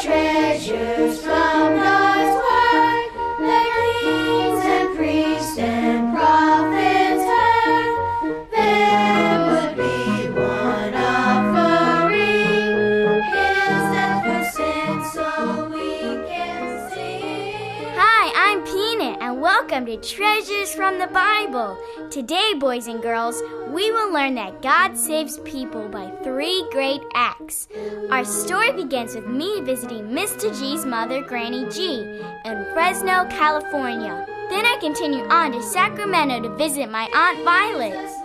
treasures Treasures from the Bible. Today, boys and girls, we will learn that God saves people by three great acts. Our story begins with me visiting Mr. G's mother, Granny G, in Fresno, California. Then I continue on to Sacramento to visit my Aunt Violet.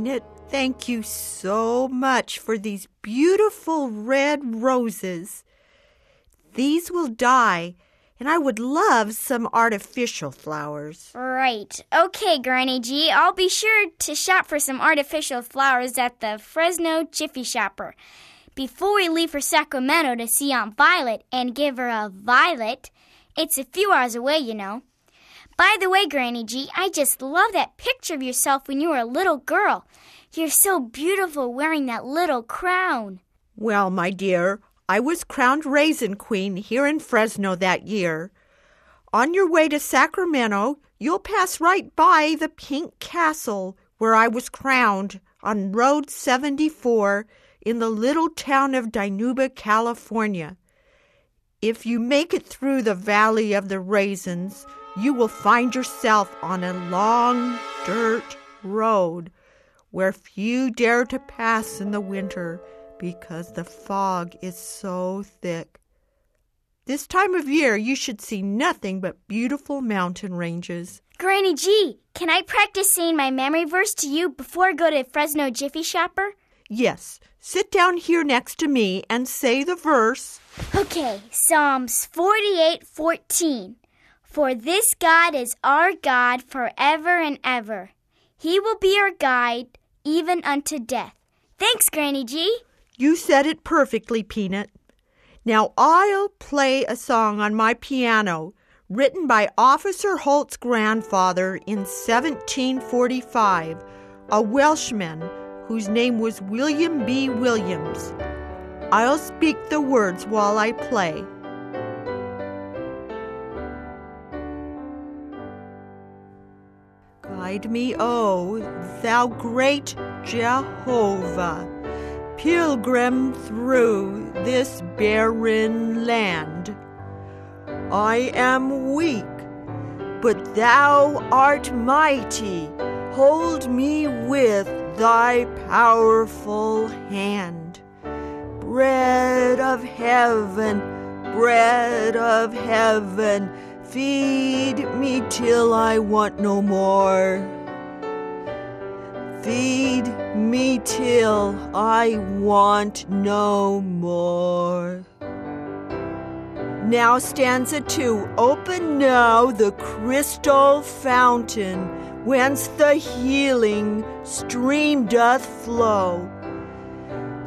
Peanut, thank you so much for these beautiful red roses. These will die, and I would love some artificial flowers. Right. Okay, Granny G, I'll be sure to shop for some artificial flowers at the Fresno Jiffy Shopper. Before we leave for Sacramento to see Aunt Violet and give her a violet, it's a few hours away, you know. By the way, Granny G, I just love that picture of yourself when you were a little girl. You're so beautiful wearing that little crown. Well, my dear, I was crowned Raisin Queen here in Fresno that year. On your way to Sacramento, you'll pass right by the Pink Castle where I was crowned on Road 74 in the little town of Dinuba, California. If you make it through the Valley of the Raisins, you will find yourself on a long dirt road where few dare to pass in the winter because the fog is so thick. This time of year, you should see nothing but beautiful mountain ranges. Granny G, can I practice saying my memory verse to you before I go to Fresno Jiffy Shopper? Yes, sit down here next to me and say the verse. Okay, Psalms 48:14. For this God is our God forever and ever. He will be our guide even unto death. Thanks, Granny G. You said it perfectly, Peanut. Now I'll play a song on my piano written by Officer Holt's grandfather in 1745, a Welshman whose name was William B. Williams. I'll speak the words while I play. Guide me, O thou great Jehovah, pilgrim through this barren land. I am weak, but thou art mighty. Hold me with thy powerful hand. Bread of heaven, bread of heaven, feed me till I want no more. Feed me till I want no more. Now stanza two. Open now the crystal fountain, whence the healing stream doth flow.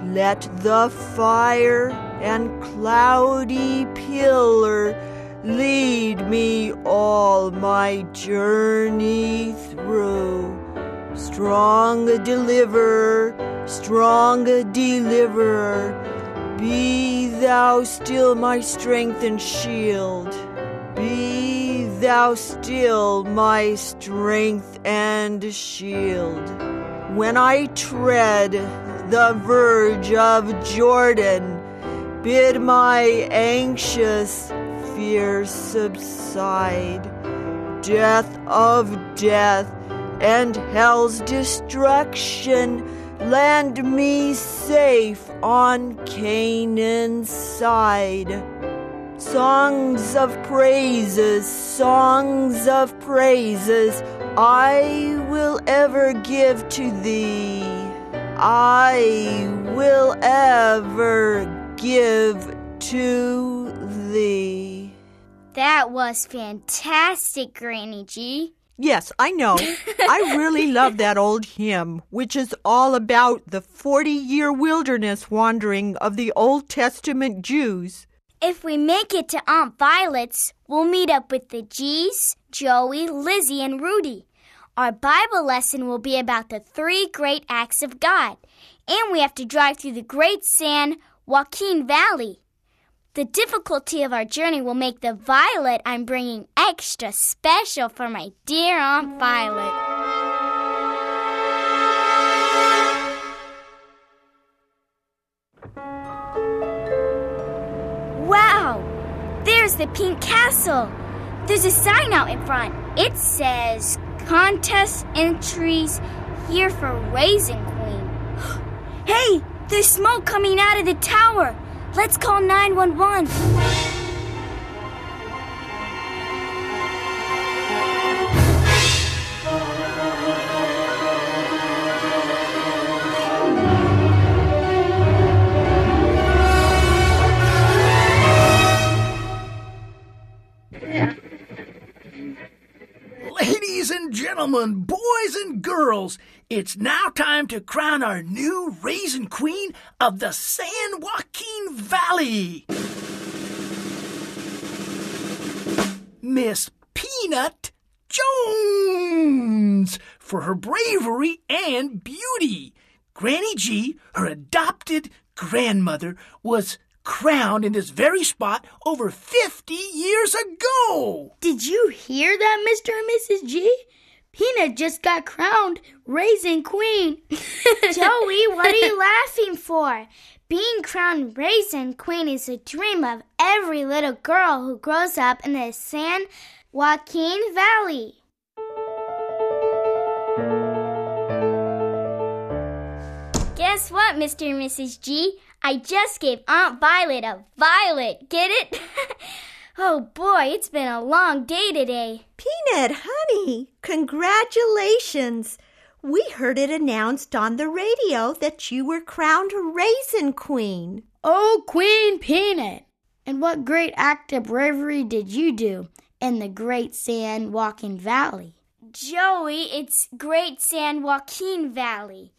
Let the fire and cloudy pillar lead me all my journey through. Strong deliverer, strong deliverer, be thou still my strength and shield. Be thou still my strength and shield. When I tread the verge of Jordan, bid my anxious fear subside. Death of death and hell's destruction, land me safe on Canaan's side. Songs of praises, songs of praises, I will ever give to thee. I will ever give to thee. That was fantastic, Granny G. Yes, I know. I really love that old hymn, which is all about the 40 year wilderness wandering of the Old Testament Jews. If we make it to Aunt Violet's, we'll meet up with the G's, Joey, Lizzie, and Rudy. Our Bible lesson will be about the three great acts of God, and we have to drive through the great San Joaquin Valley. The difficulty of our journey will make the violet I'm bringing extra special for my dear Aunt Violet. Wow! There's the pink castle. There's a sign out in front. It says contest entries here for Raisin Queen. hey, there's smoke coming out of the tower. Let's call 911. Ladies and gentlemen, boys and girls, it's now time to crown our new Raisin Queen of the San Joaquin Valley. Miss Peanut Jones for her bravery and beauty. Granny G, her adopted grandmother, was crowned in this very spot over 50 years ago. Did you hear that, Mr. and Mrs. G? Peanut just got crowned Raisin Queen. Joey, what are you laughing for? Being crowned Raisin Queen is a dream of every little girl who grows up in the San Joaquin Valley. Guess what, Mr. and Mrs. G? I just gave Aunt Violet a violet. Get it? oh boy, it's been a long day today. Peanut, honey, congratulations. We heard it announced on the radio that you were crowned Raisin Queen. Oh, Queen Peanut! And what great act of bravery did you do in the great San Joaquin Valley? Joey, it's Great San Joaquin Valley.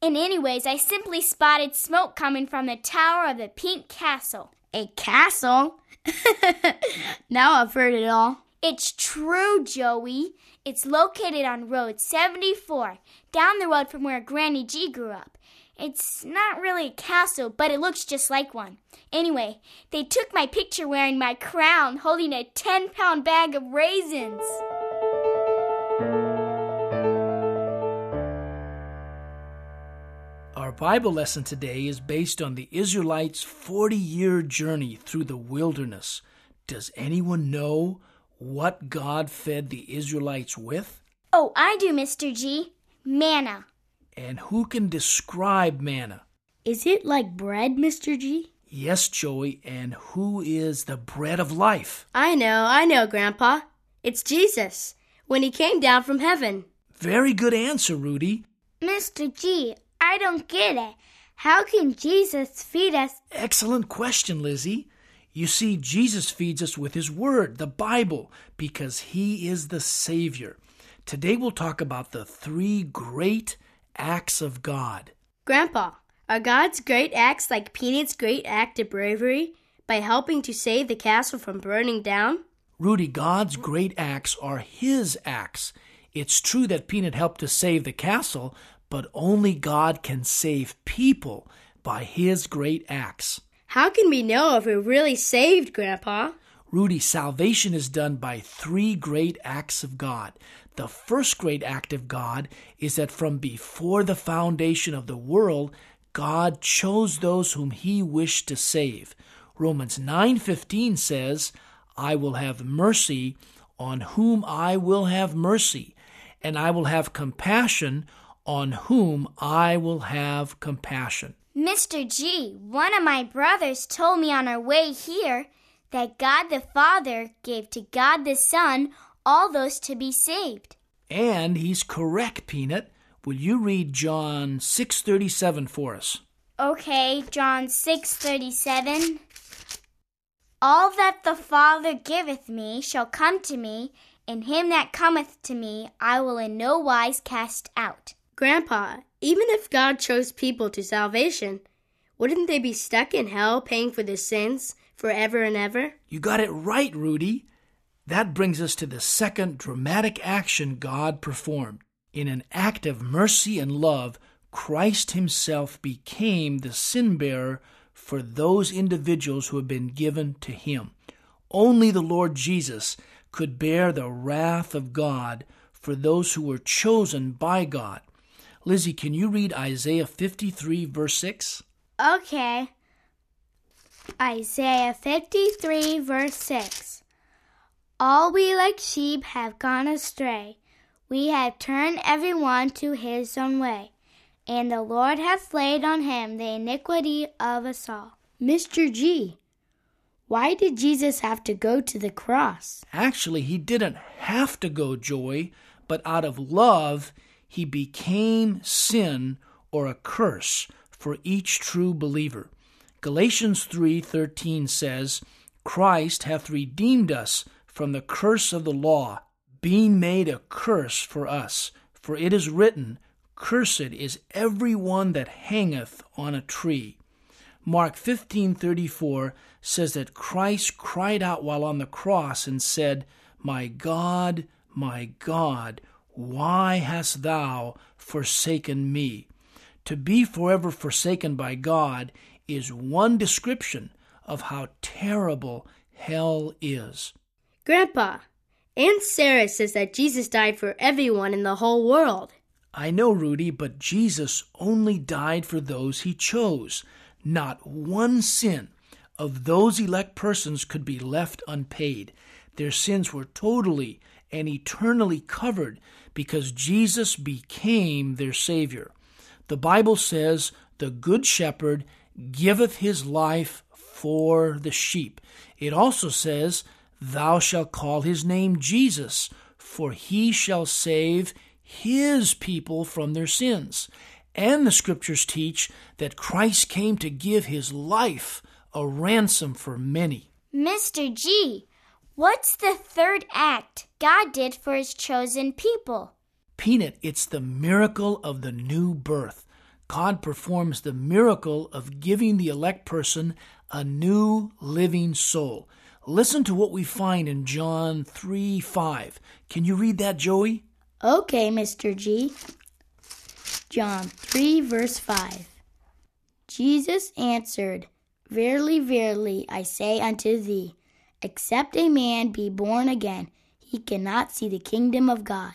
And anyways, I simply spotted smoke coming from the tower of the Pink Castle. A castle? now I've heard it all. It's true, Joey. It's located on Road 74, down the road from where Granny G grew up. It's not really a castle, but it looks just like one. Anyway, they took my picture wearing my crown, holding a 10 pound bag of raisins. Bible lesson today is based on the Israelites' 40 year journey through the wilderness. Does anyone know what God fed the Israelites with? Oh, I do, Mr. G. Manna. And who can describe manna? Is it like bread, Mr. G? Yes, Joey, and who is the bread of life? I know, I know, Grandpa. It's Jesus, when he came down from heaven. Very good answer, Rudy. Mr. G, I don't get it. How can Jesus feed us? Excellent question, Lizzie. You see, Jesus feeds us with His Word, the Bible, because He is the Savior. Today we'll talk about the three great acts of God. Grandpa, are God's great acts like Peanut's great act of bravery by helping to save the castle from burning down? Rudy, God's great acts are His acts. It's true that Peanut helped to save the castle, but only God can save people by His great acts. How can we know if we're really saved, Grandpa? Rudy, salvation is done by three great acts of God. The first great act of God is that from before the foundation of the world, God chose those whom he wished to save. Romans 9:15 says, "I will have mercy on whom I will have mercy, and I will have compassion on whom I will have compassion." Mr. G, one of my brothers told me on our way here that God the Father gave to God the Son all those to be saved. And he's correct, Peanut. Will you read John 6:37 for us? Okay, John 6:37 All that the Father giveth me shall come to me, and him that cometh to me I will in no wise cast out. Grandpa, even if God chose people to salvation, wouldn't they be stuck in hell paying for their sins forever and ever? You got it right, Rudy. That brings us to the second dramatic action God performed. In an act of mercy and love, Christ Himself became the sin bearer for those individuals who have been given to Him. Only the Lord Jesus could bear the wrath of God for those who were chosen by God. Lizzie, can you read Isaiah 53, verse 6? Okay. Isaiah 53, verse 6. All we like sheep have gone astray. We have turned every one to his own way, and the Lord hath laid on him the iniquity of us all. Mr. G, why did Jesus have to go to the cross? Actually, he didn't have to go, Joy, but out of love, he became sin or a curse for each true believer. Galatians 3:13 says, Christ hath redeemed us from the curse of the law, being made a curse for us. For it is written, Cursed is every one that hangeth on a tree. Mark 15:34 says that Christ cried out while on the cross and said, "My God, my God, why hast thou forsaken me?" To be forever forsaken by God is one description of how terrible hell is. Grandpa, Aunt Sarah says that Jesus died for everyone in the whole world. I know, Rudy, but Jesus only died for those he chose. Not one sin of those elect persons could be left unpaid. Their sins were totally and eternally covered because Jesus became their Savior. The Bible says, The Good Shepherd giveth his life for the sheep. It also says, Thou shalt call his name Jesus, for he shall save his people from their sins. And the scriptures teach that Christ came to give his life a ransom for many. Mr. G, what's the third act God did for his chosen people? Peanut, it's the miracle of the new birth. God performs the miracle of giving the elect person a new living soul. Listen to what we find in John 3 5. Can you read that, Joey? Okay, Mr. G. John 3, verse 5. Jesus answered, Verily, verily, I say unto thee, except a man be born again, he cannot see the kingdom of God.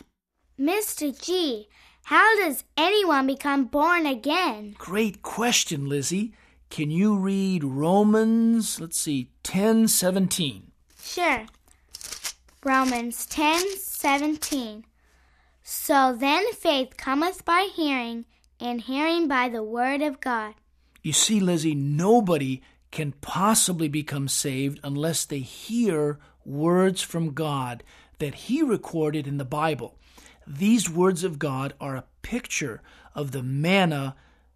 Mr. G, how does anyone become born again? Great question, Lizzie. Can you read Romans, let's see, 10 17? Sure. Romans 10 17. So then faith cometh by hearing, and hearing by the word of God. You see, Lizzie, nobody can possibly become saved unless they hear words from God that He recorded in the Bible. These words of God are a picture of the manna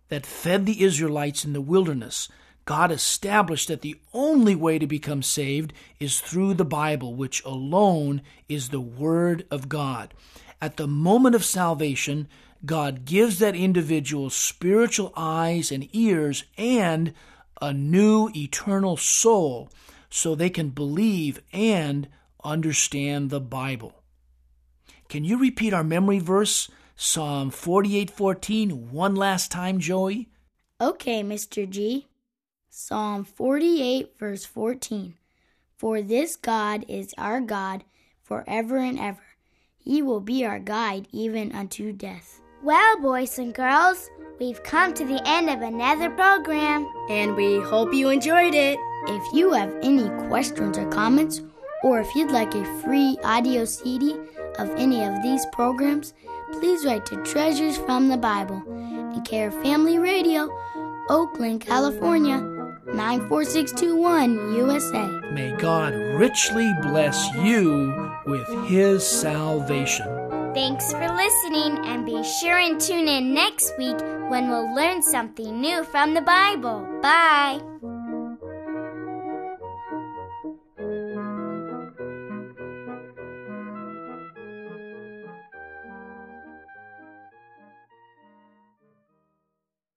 that fed the Israelites in the wilderness. God established that the only way to become saved is through the Bible, which alone is the Word of God. At the moment of salvation, God gives that individual spiritual eyes and ears and a new eternal soul so they can believe and understand the Bible. Can you repeat our memory verse, Psalm 48:14, one last time, Joey? Okay, Mr. G. Psalm 48, verse 14. For this God is our God forever and ever. He will be our guide even unto death. Well, boys and girls, we've come to the end of another program. And we hope you enjoyed it. If you have any questions or comments, or if you'd like a free audio CD of any of these programs, please write to Treasures from the Bible in care of Family Radio, Oakland, California, 94621 USA. May God richly bless you with His salvation. Thanks for listening, and be sure and tune in next week when we'll learn something new from the Bible. Bye.